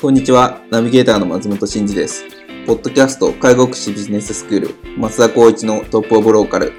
こんにちは。ナビゲーターの松本慎二です。ポッドキャスト介護福祉ビジネススクール松田光一のトップオブローカル。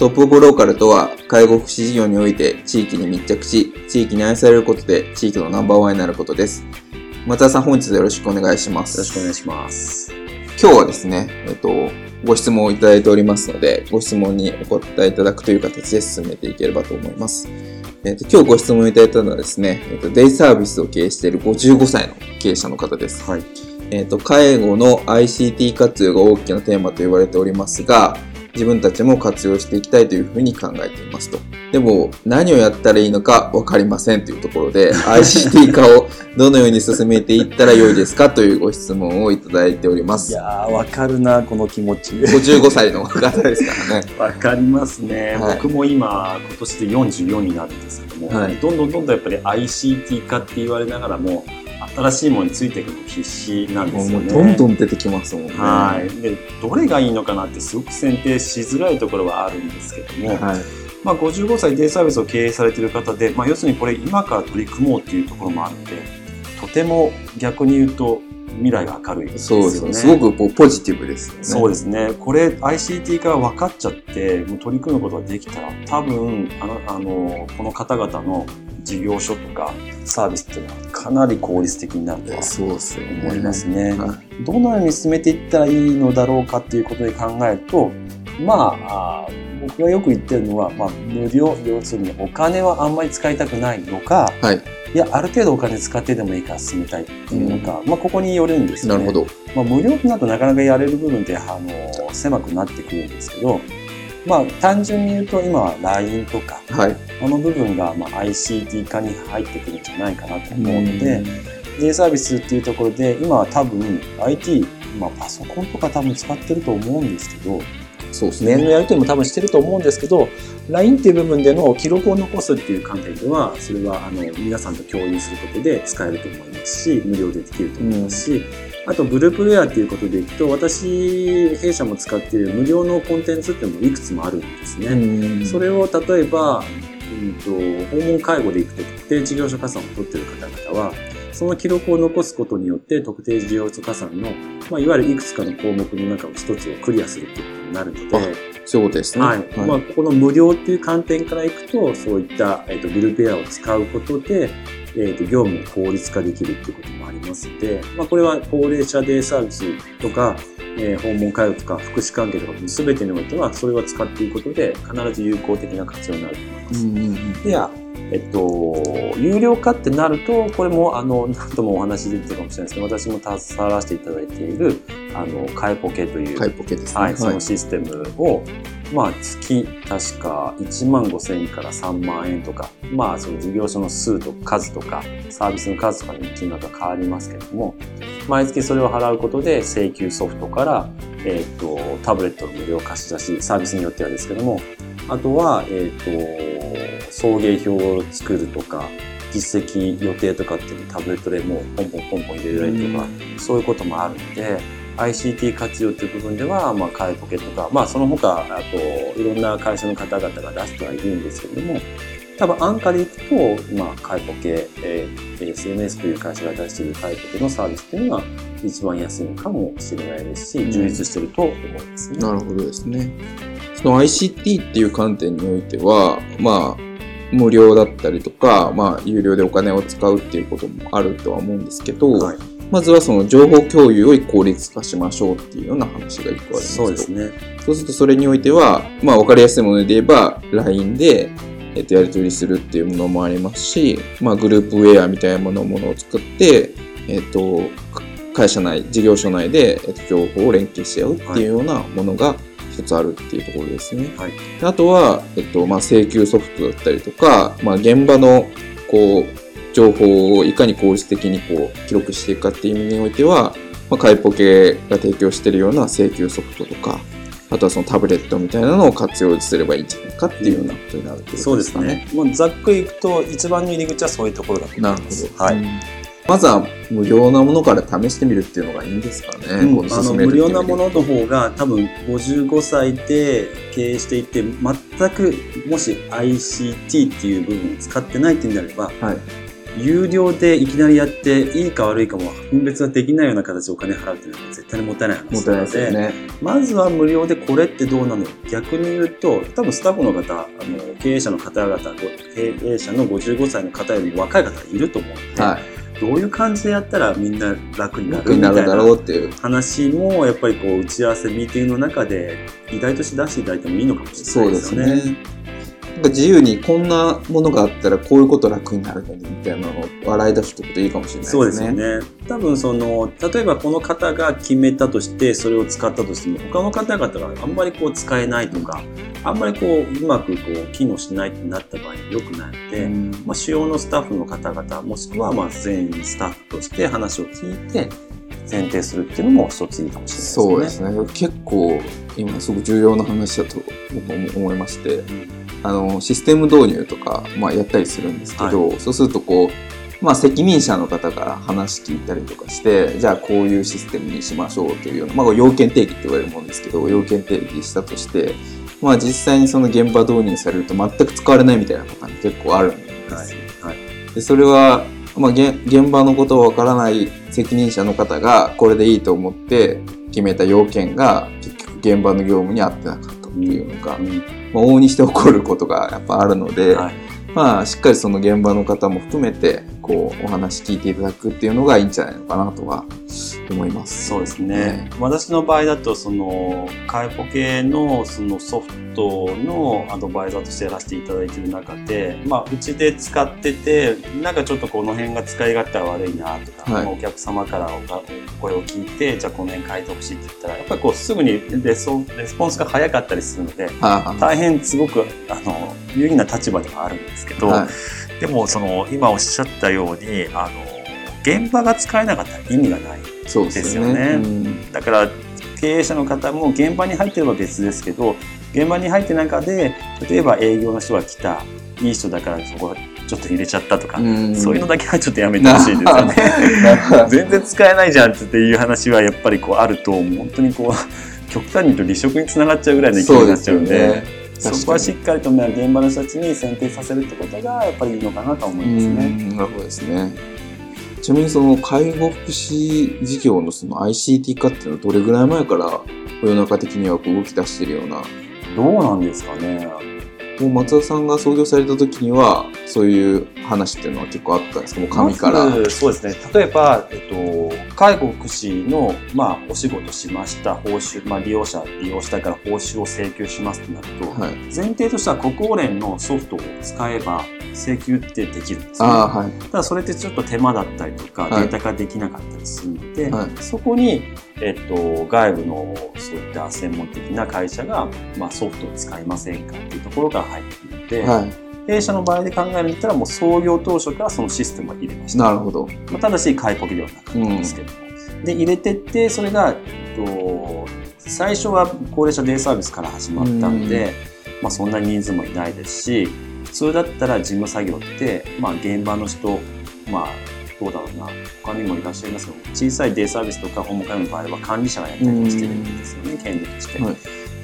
トップオブローカルとは、介護福祉事業において地域に密着し、地域に愛されることで地域のナンバーワンになることです。松田さん、本日よろしくお願いします。よろしくお願いします。今日はですね、えっと、ご質問をいただいておりますので、ご質問にお答えいただくという形で進めていければと思います。えっ、と、今日ご質問いただいたのはですね、えっ、と、デイサービスを経営している55歳の経営者の方です。はい。えっ、と、介護の ICT 活用が大きなテーマと言われておりますが、自分たちも活用していきたいというふうに考えていますと。でも、何をやったらいいのか分かりませんというところで、ICT 化をどのように進めていったら良いですかというご質問をいただいております。いやー、分かるな、この気持ち。55歳の方ですからね。分かりますね。はい、僕も今、今年で44になるんですけども、はい、どんどんどんどんやっぱり ICT 化って言われながらも、新しいものについていくの必死なんですよね。どんどん出てきますもんね。はい。で、どれがいいのかなってすごく選定しづらいところはあるんですけども、はい、まあ、55歳デイサービスを経営されている方で、まあ、要するにこれ今から取り組もうっていうところもあって、とても逆に言うと未来が明るいですよね。そうですね。すごくポジティブですね。そうですね。これ ICT 化分かっちゃって、もう取り組むことができたら、多分、あの、あのこの方々の事業所とかサービスっていうのはかなり効率的になるとは思いますね。どのように進めていったらいいのだろうかっていうことで考えると、まあ、僕がよく言ってるのは、まあ、無料、要するにお金はあんまり使いたくないのか、はい、いや、ある程度お金使ってでもいいから進めたいっていうのか、うん、まあ、ここによるんですね。なるほど。まあ、無料となるとなかなかやれる部分ってあの狭くなってくるんですけど、まあ、単純に言うと今は LINE とか、はい、あの部分がまあ ICT 化に入ってくるんじゃないかなと思うので、J サービスっていうところで今は多分 IT、まあ、パソコンとか多分使ってると思うんですけどそうですね、メールのやり取りも多分してると思うんですけど LINE っていう部分での記録を残すっていう観点ではそれはあの皆さんと共有することで使えると思いますし無料でできると思いますし、うん。あと、グループウェアっていうことでいくと、私、弊社も使っている無料のコンテンツっていうのもいくつもあるんですね。それを例えば、うんと、訪問介護で行くと特定事業所加算を取っている方々は、その記録を残すことによって特定事業所加算の、まあ、いわゆるいくつかの項目の中を一つをクリアするっていうことになるので、そうですね。はい。はい、まあ、ここの無料っていう観点からいくと、そういった、えっ、ー、と、グループウェアを使うことで、えーと、業務を効率化できるっていうこともありますので、まあ、これは高齢者デイサービスとか、えー、訪問介護とか福祉関係とか全てにおいてはそれを使っていくことで必ず有効的な活用になると思います。うんうんうん、ではえっと、有料化ってなると、これも、あの、何ともお話出てたかもしれないですけど、私も携わらせていただいている、あの、カイポケという、カイポケですね。はい、そのシステムを、まあ、月、確か1万5千円から3万円とか、まあ、その事業所の数とか数とか、サービスの数とかに金額が変わりますけれども、毎月それを払うことで、請求ソフトから、えっ、と、タブレットの無料貸し出し、サービスによってはですけども、あとは、えっ、と、送迎表を作るとか、実績予定とかっていうのタブレットでもうポンポンポンポン入れられるとか、そういうこともあるので、ICT 活用という部分では、まあ、カイポケとか、まあ、その他、あと、いろんな会社の方々が出してはいるんですけれども、多分安価でいくと、まあ、カイポケ、えー、SNS という会社が出しているカイポケのサービスっていうのが一番安いのかもしれないですし、充実してると思いますね。なるほどですね。その ICT っていう観点においては、まあ、無料だったりとか、まあ、有料でお金を使うっていうこともあるとは思うんですけど、はいまずはその情報共有を効率化しましょうっていうような話が一個ありますそうですね。そうするとそれにおいては、まあ分かりやすいもので言えば LINE で、えっと、やり取りするっていうものもありますし、まあグループウェアみたいなものものを作って、えっと、会社内、事業所内で、えっと、情報を連携し合うっていうようなものが一つあるっていうところですね。はい、あとは、えっと、まあ請求ソフトだったりとか、まあ現場のこう、情報をいかに効率的にこう記録していくかっていう意味においては、まあ、カイポケが提供しているような請求ソフトとか、あとはそのタブレットみたいなのを活用すればいいんじゃないかっていうようなことになるってことですかね。そうですね。まあ、ざっくりいくと、一番の入り口はそういうところだと思います。なるほど。はい。まずは無料なものから試してみるっていうのがいいんですかね。うん、あの無料なものの方が多分55歳で経営していて全くもし ICT っていう部分を使ってないっていうんであれば、はい、有料でいきなりやっていいか悪いかも分別ができないような形でお金払うっていうのは絶対にもったいない話なので、ね、まずは無料でこれってどうなの？逆に言うと多分スタッフの方あの経営者の方々経営者の55歳の方よりも若い方がいると思うので、はい、どういう感じでやったらみんな楽になるみたいな話もやっぱりこう打ち合わせミーティングの中で議題として出していただいてもいいのかもしれないですよね。なんか自由にこんなものがあったらこういうこと楽になるのにみたいなのを笑い出すってこといいかもしれないですね。そうですよね。多分その例えばこの方が決めたとしてそれを使ったとしても他の方々があんまりこう使えないとかあんまりこううまくこう機能しないってなった場合良くないので、うん、まあ、主要のスタッフの方々もしくはまあ全員スタッフとして話を聞いて選定するっていうのも一ついいかもしれないですね。そうですね。結構今すごく重要な話だと思いまして。うんあのシステム導入とか、まあ、やったりするんですけど、はい、そうするとこう、まあ、責任者の方から話聞いたりとかしてじゃあこういうシステムにしましょうというような、まあ、要件定義って言われるもんですけど要件定義したとして、まあ、実際にその現場導入されると全く使われないみたいなパターン結構あるんですはい。はい、でそれは、まあ、現場のことをわからない責任者の方がこれでいいと思って決めた要件が結局現場の業務に合ってなかったっていうのが、うん、まあ、往々にして起こることがやっぱあるので、はい、まあ、しっかりその現場の方も含めてこうお話聞いていただくっていうのがいいんじゃないのかなとは思います。そうですね。私の場合だとその介護系のそのソフトのアドバイザーとしてやらせていただいている中で、まあうちで使っててなんかちょっとこの辺が使い勝手が悪いなとか、はい、お客様からお声を聞いてじゃあこの辺変えてほしいって言ったらやっぱりこうすぐにレスレスポンスが早かったりするので、大変すごくあの有利な立場ではあるんですけど。はいでもその今おっしゃったようにあの現場が使えなかったら意味がないですよね。ねうん、だから経営者の方も現場に入ってれば別ですけど現場に入って中で例えば営業の人が来たいい人だからそこちょっと入れちゃったとか、うん、そういうのだけはちょっとやめてほしいですよね。全然使えないじゃんっていう話はやっぱりこうあると本当にこう極端に言うと離職につながっちゃうぐらいの勢いになっちゃうんで。そこはしっかりと現場の人たちに選定させるってことがやっぱりいいのかなと思いますね。なるほどですね。ちなみにその介護福祉事業のその ICT 化っていうのはどれぐらい前から世の中的には動き出してるようなどうなんですかねもう松田さんが創業された時にはそういう話っていうのは結構あったんですか？もう紙から、ま、そうですね。例えば、えっと、介護福祉の、まあ、お仕事しました報酬、まあ、利用者利用したから報酬を請求しますってなると、はい、前提としては国保連のソフトを使えば請求ってできるんですね、はい、ただそれってちょっと手間だったりとか、データ化できなかったりするので、はい、そこにえっと、外部のそういった専門的な会社が、まあ、ソフトを使いませんかっていうところから入ってくるので、はい、弊社の場合で考えるんだったらもう創業当初からそのシステムを入れました。なるほど。まあ、ただし、買いポケではなかったんですけども。うん、で、入れてって、それが、えっと、最初は高齢者デイサービスから始まったんで、まあ、そんな人数もいないですし、それだったら事務作業って、まあ、現場の人、まあ、どうだろうな。他にもいらっしゃいますけど小さいデイサービスとかホーム会の場合は管理者がやったりしてるんですよね権利として、はい、う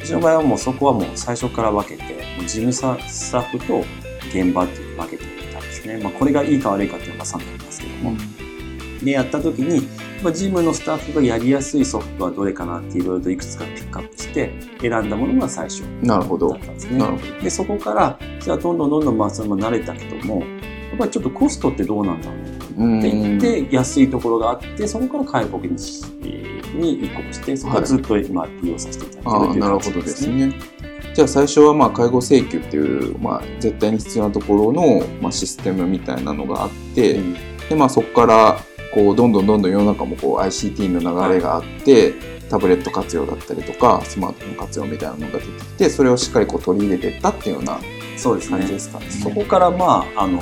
ちの場合はもうそこはもう最初から分けて事務スタッフと現場っていう分けていたんですね、まあ、これがいいか悪いかっていうのが3点ありますけども、うん、でやった時にまあ、ジムのスタッフがやりやすいソフトはどれかなっていろいろといくつかピックアップして選んだものが最初だったんですね。でそこからじゃあどんどんどんどんまあそれも慣れたけどもやっぱりちょっとコストってどうなんだろうっていって安いところがあってそこから介護にに移行してそこからずっと今利用させていただいてるという感じですね。じゃあ最初はまあ介護請求っていう、まあ、絶対に必要なところの、まあ、システムみたいなのがあって、うん、でまあ、そこからこうどんどんどんどん世の中もこう ICT の流れがあって、はい、タブレット活用だったりとかスマートフォン活用みたいなのが出てきてそれをしっかりこう取り入れていったっていうような感じですかね。そ、ね、こからまああの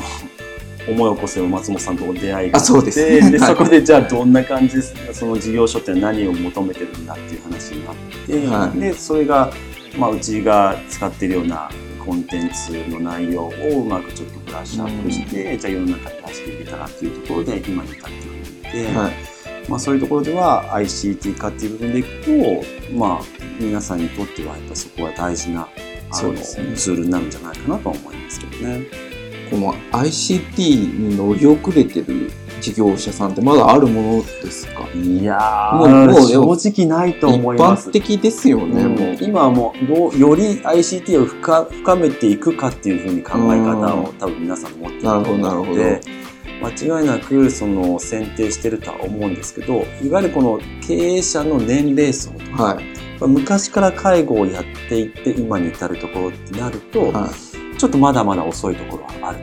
思い起こせば松本さんと出会いがあそうです、ね、でそこでじゃあどんな感じでその事業所って何を求めてるんだっていう話になって、はい、でそれが、まあ、うちが使っているようなコンテンツの内容をうまくちょっとブラッシュアップして、うん、じゃあ世の中に出していけたらっていうところで今に至っておりまはい、まあ、そういうところでは ICT 化っていう部分でいくと、まあ、皆さんにとってはやっぱそこは大事なツールになるんじゃないかなと思いますけどね。この ICT に乗り遅れてる事業者さんってまだあるものですか？いやもうもう正直ないと思います。一般的ですよね、うん、もう。今はもうどう、より ICT を深深めていくかっていうふうに考え方を多分皆さん持っていると思うので、間違いなくその選定してるとは思うんですけど、いわゆるこの経営者の年齢層とか、はい、昔から介護をやっていって今に至るところってなると、はいちょっとまだまだ遅いところはある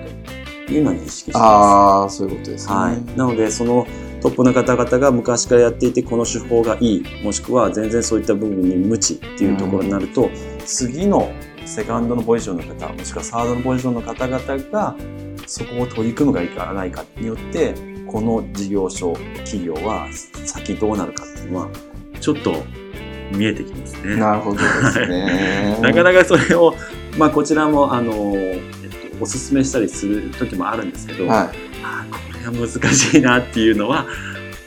というのに意識してます。ああ、そういうことですね。はい。なので、そのトップの方々が昔からやっていて、この手法がいい、もしくは全然そういった部分に無知っていうところになると、うん、次のセカンドのポジションの方、もしくはサードのポジションの方々が、そこを取り組むかいかないかによって、この事業所、企業は先どうなるかっていうのは、ちょっと見えてきますね。なるほどですね。なかなかそれをまあ、こちらもあの、えっと、おすすめしたりする時もあるんですけど、はい、あこれは難しいなっていうのは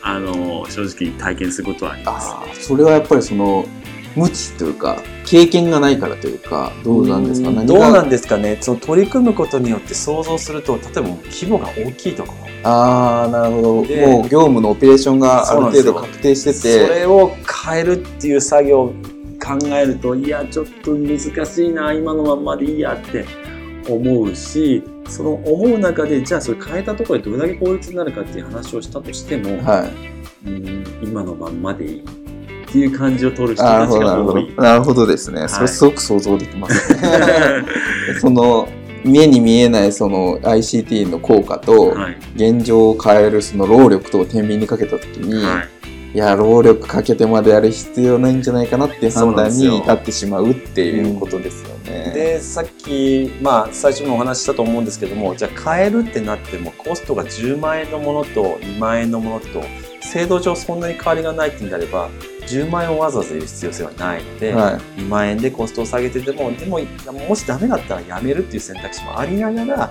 あの正直体験することはあります。あそれはやっぱりその無知というか経験がないからというかどうなんですか？どうなんですかね？その取り組むことによって想像すると例えば規模が大きいところああなるほど。もう業務のオペレーションがある程度確定してて。それを変えるっていう作業考えるといやちょっと難しいな今のまんまでいいやって思うしその思う中でじゃあそれ変えたところでどれだけ効率になるかっていう話をしたとしても、はい、うん今のまんまでいいっていう感じを取る人たちが多い。なるほどですね、はい、それすごく想像できますね。その目に見えないその ICT の効果と現状を変えるその労力とを天秤にかけた時に、はい。いや労力かけてまでやる必要ないんじゃないかなっていう判断に至ってしまうっていうことですよね。うん、でさっき、まあ、最初のお話したと思うんですけどもじゃあ変えるってなってもコストが10万円のものと2万円のものと制度上そんなに変わりがないってんであれば10万円をわざわざ言う必要性はないので、はい、2万円でコストを下げててもでももしダメだったらやめるっていう選択肢もありながら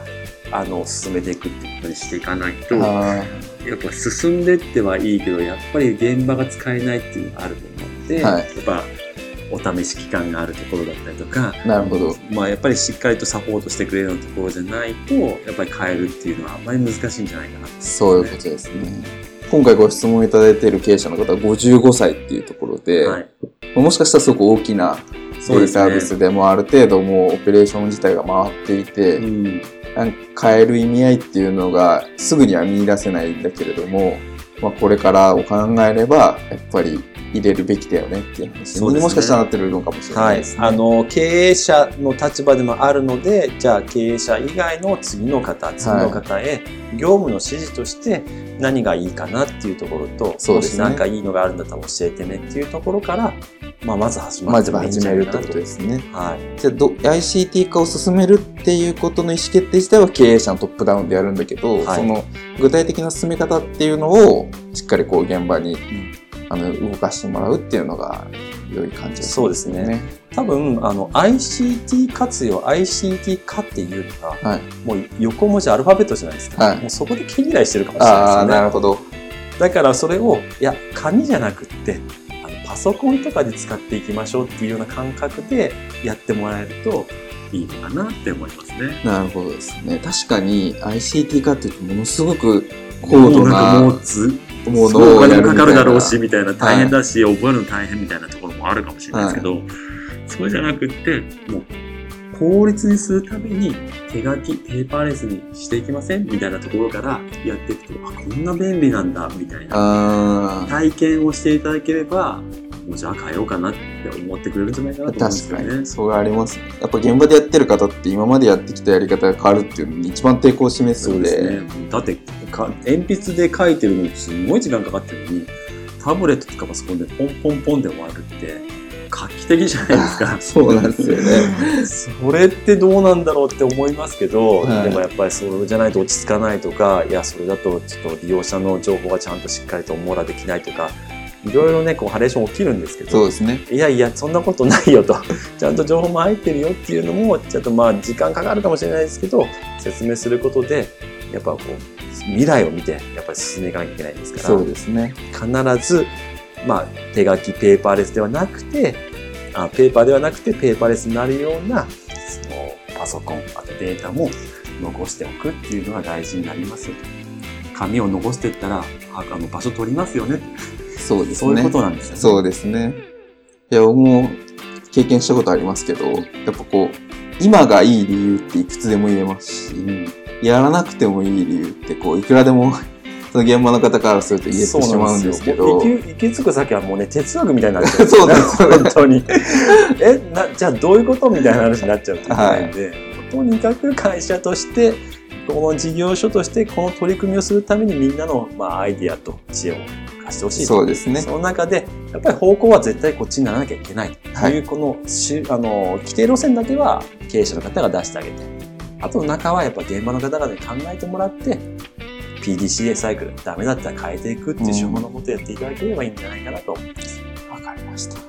あの進めていくっていうことにしていかないとやっぱ進んでってはいいけどやっぱり現場が使えないっていうのがあると思うので、はい、やっぱお試し期間があるところだったりとかなるほど、まあ、やっぱりしっかりとサポートしてくれるようなところじゃないとやっぱり変えるっていうのはあんまり難しいんじゃないかな、ね、そういうことですね。今回ご質問いただいている経営者の方は55歳っていうところで、はい、もしかしたらすごく大きなサービスでもある程度もうオペレーション自体が回っていて、うん、変える意味合いっていうのがすぐには見出せないんだけれども、まあ、これからを考えればやっぱり入れるべきだよねっていう話。に、ね、もしかしたらなってるのかもしれないですね、はい、あの経営者の立場でもあるのでじゃあ経営者以外の次の方次の方へ業務の指示として何がいいかなっていうところと、ね、もし何かいいのがあるんだったら教えてねっていうところからまあ、まず始まま始めるってことですね。はい。じゃあど、ICT 化を進めるっていうことの意思決定自体は経営者のトップダウンでやるんだけど、はい、その具体的な進め方っていうのをしっかりこう現場に、うん、あの動かしてもらうっていうのが良い感じですね。そうですね。多分あの ICT 活用 ICT 化っていうのが、はい、もう横文字アルファベットじゃないですか、はい、もうそこで毛嫌いしてるかもしれないですよね。なるほどだからそれをいや紙じゃなくってパソコンとかで使っていきましょうっていうような感覚でやってもらえるといいのかなって思いますね。なるほどですね。確かに ICT 化っていうとものすごく高度なもずものお金もかかるだろうしみたいな。大変だし、はい、覚えるの大変みたいなところもあるかもしれないですけど、はい、そうじゃなくてもう効率にするために手書き、ペーパーレスにしていきませんみたいなところからやっていくと、あ、こんな便利なんだ、みたいな。体験をしていただければ、もうじゃあ変えようかなって思ってくれるんじゃないかなと思うんですよね。確かに。それありますね。やっぱ現場でやってる方って今までやってきたやり方が変わるっていうのに一番抵抗を示すので。そうですね。だってか、鉛筆で書いてるのにすごい時間かかってるのに、タブレットとかパソコンでポンポンポンで終わるって、画期的じゃないですか。そうなんですよね。それってどうなんだろうって思いますけど、はい、でもやっぱりそれじゃないと落ち着かないとか、いや、それだとちょっと利用者の情報がちゃんとしっかりと網羅できないとか、いろいろね、こう、ハレーション起きるんですけど、そうですね。いやいや、そんなことないよと、ちゃんと情報も入ってるよっていうのも、ちょっとまあ、時間かかるかもしれないですけど、説明することで、やっぱこう、未来を見て、やっぱり進んでいかなきゃいけないんですから、そうですね。必ず、まあ、手書きペーパーレスではなくて、あペーパーではなくてペーパーレスになるような、その、パソコン、あとデータも残しておくっていうのが大事になります。紙を残していったら、あの、場所取りますよね。そうですね。そういうことなんですよね。そうですね。いや、僕も経験したことありますけど、やっぱこう、今がいい理由っていくつでも言えますし、うん、やらなくてもいい理由ってこう、いくらでも その現場の方からすると言えてしまうんですけど。行き着く先はもうね、哲学みたいになっちゃう、そうです、本当に。えな、じゃあどういうことみたいな話になっちゃうといけないんで、はい、とにかく会社として、この事業所としてこの取り組みをするためにみんなの、まあ、アイディアと知恵を貸してほしいそうですね。その中で、やっぱり方向は絶対こっちにならなきゃいけないという、このし、あの、規定路線だけは経営者の方が出してあげて、あとの中はやっぱ現場の方々に考えてもらって、PDCA サイクル、ダメだったら変えていくっていう手法のことをやっていただければいいんじゃないかなと思います。わ、かりました。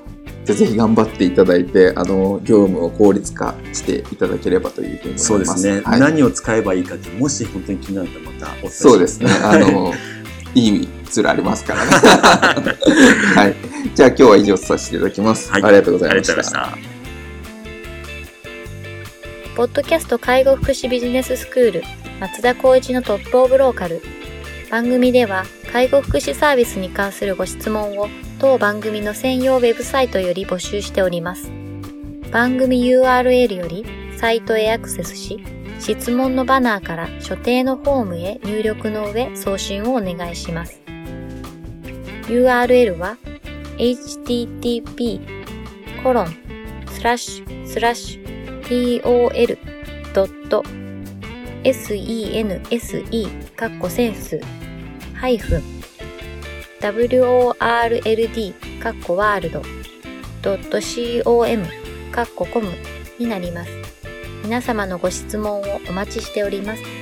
じゃぜひ頑張っていただいて、あの、業務を効率化していただければというふうに思います。そうですね。はい、何を使えばいいかって、もし本当に気になったらまたお伝えそうですね。あの、いいツールありますからね。はい。じゃあ今日は以上させていただきます。はい、ありがとうございました。ありがとうございました。ポッドキャスト介護福祉ビジネススクール松田光一のトップオブローカル。番組では介護福祉サービスに関するご質問を当番組の専用ウェブサイトより募集しております。番組 URL よりサイトへアクセスし、質問のバナーから所定のフォームへ入力の上送信をお願いします。URL は http コロンスラッシュスラッシュ tol sense カッコセンスハイフン world カッコワールドドット com カッココムになります。皆様のご質問をお待ちしております。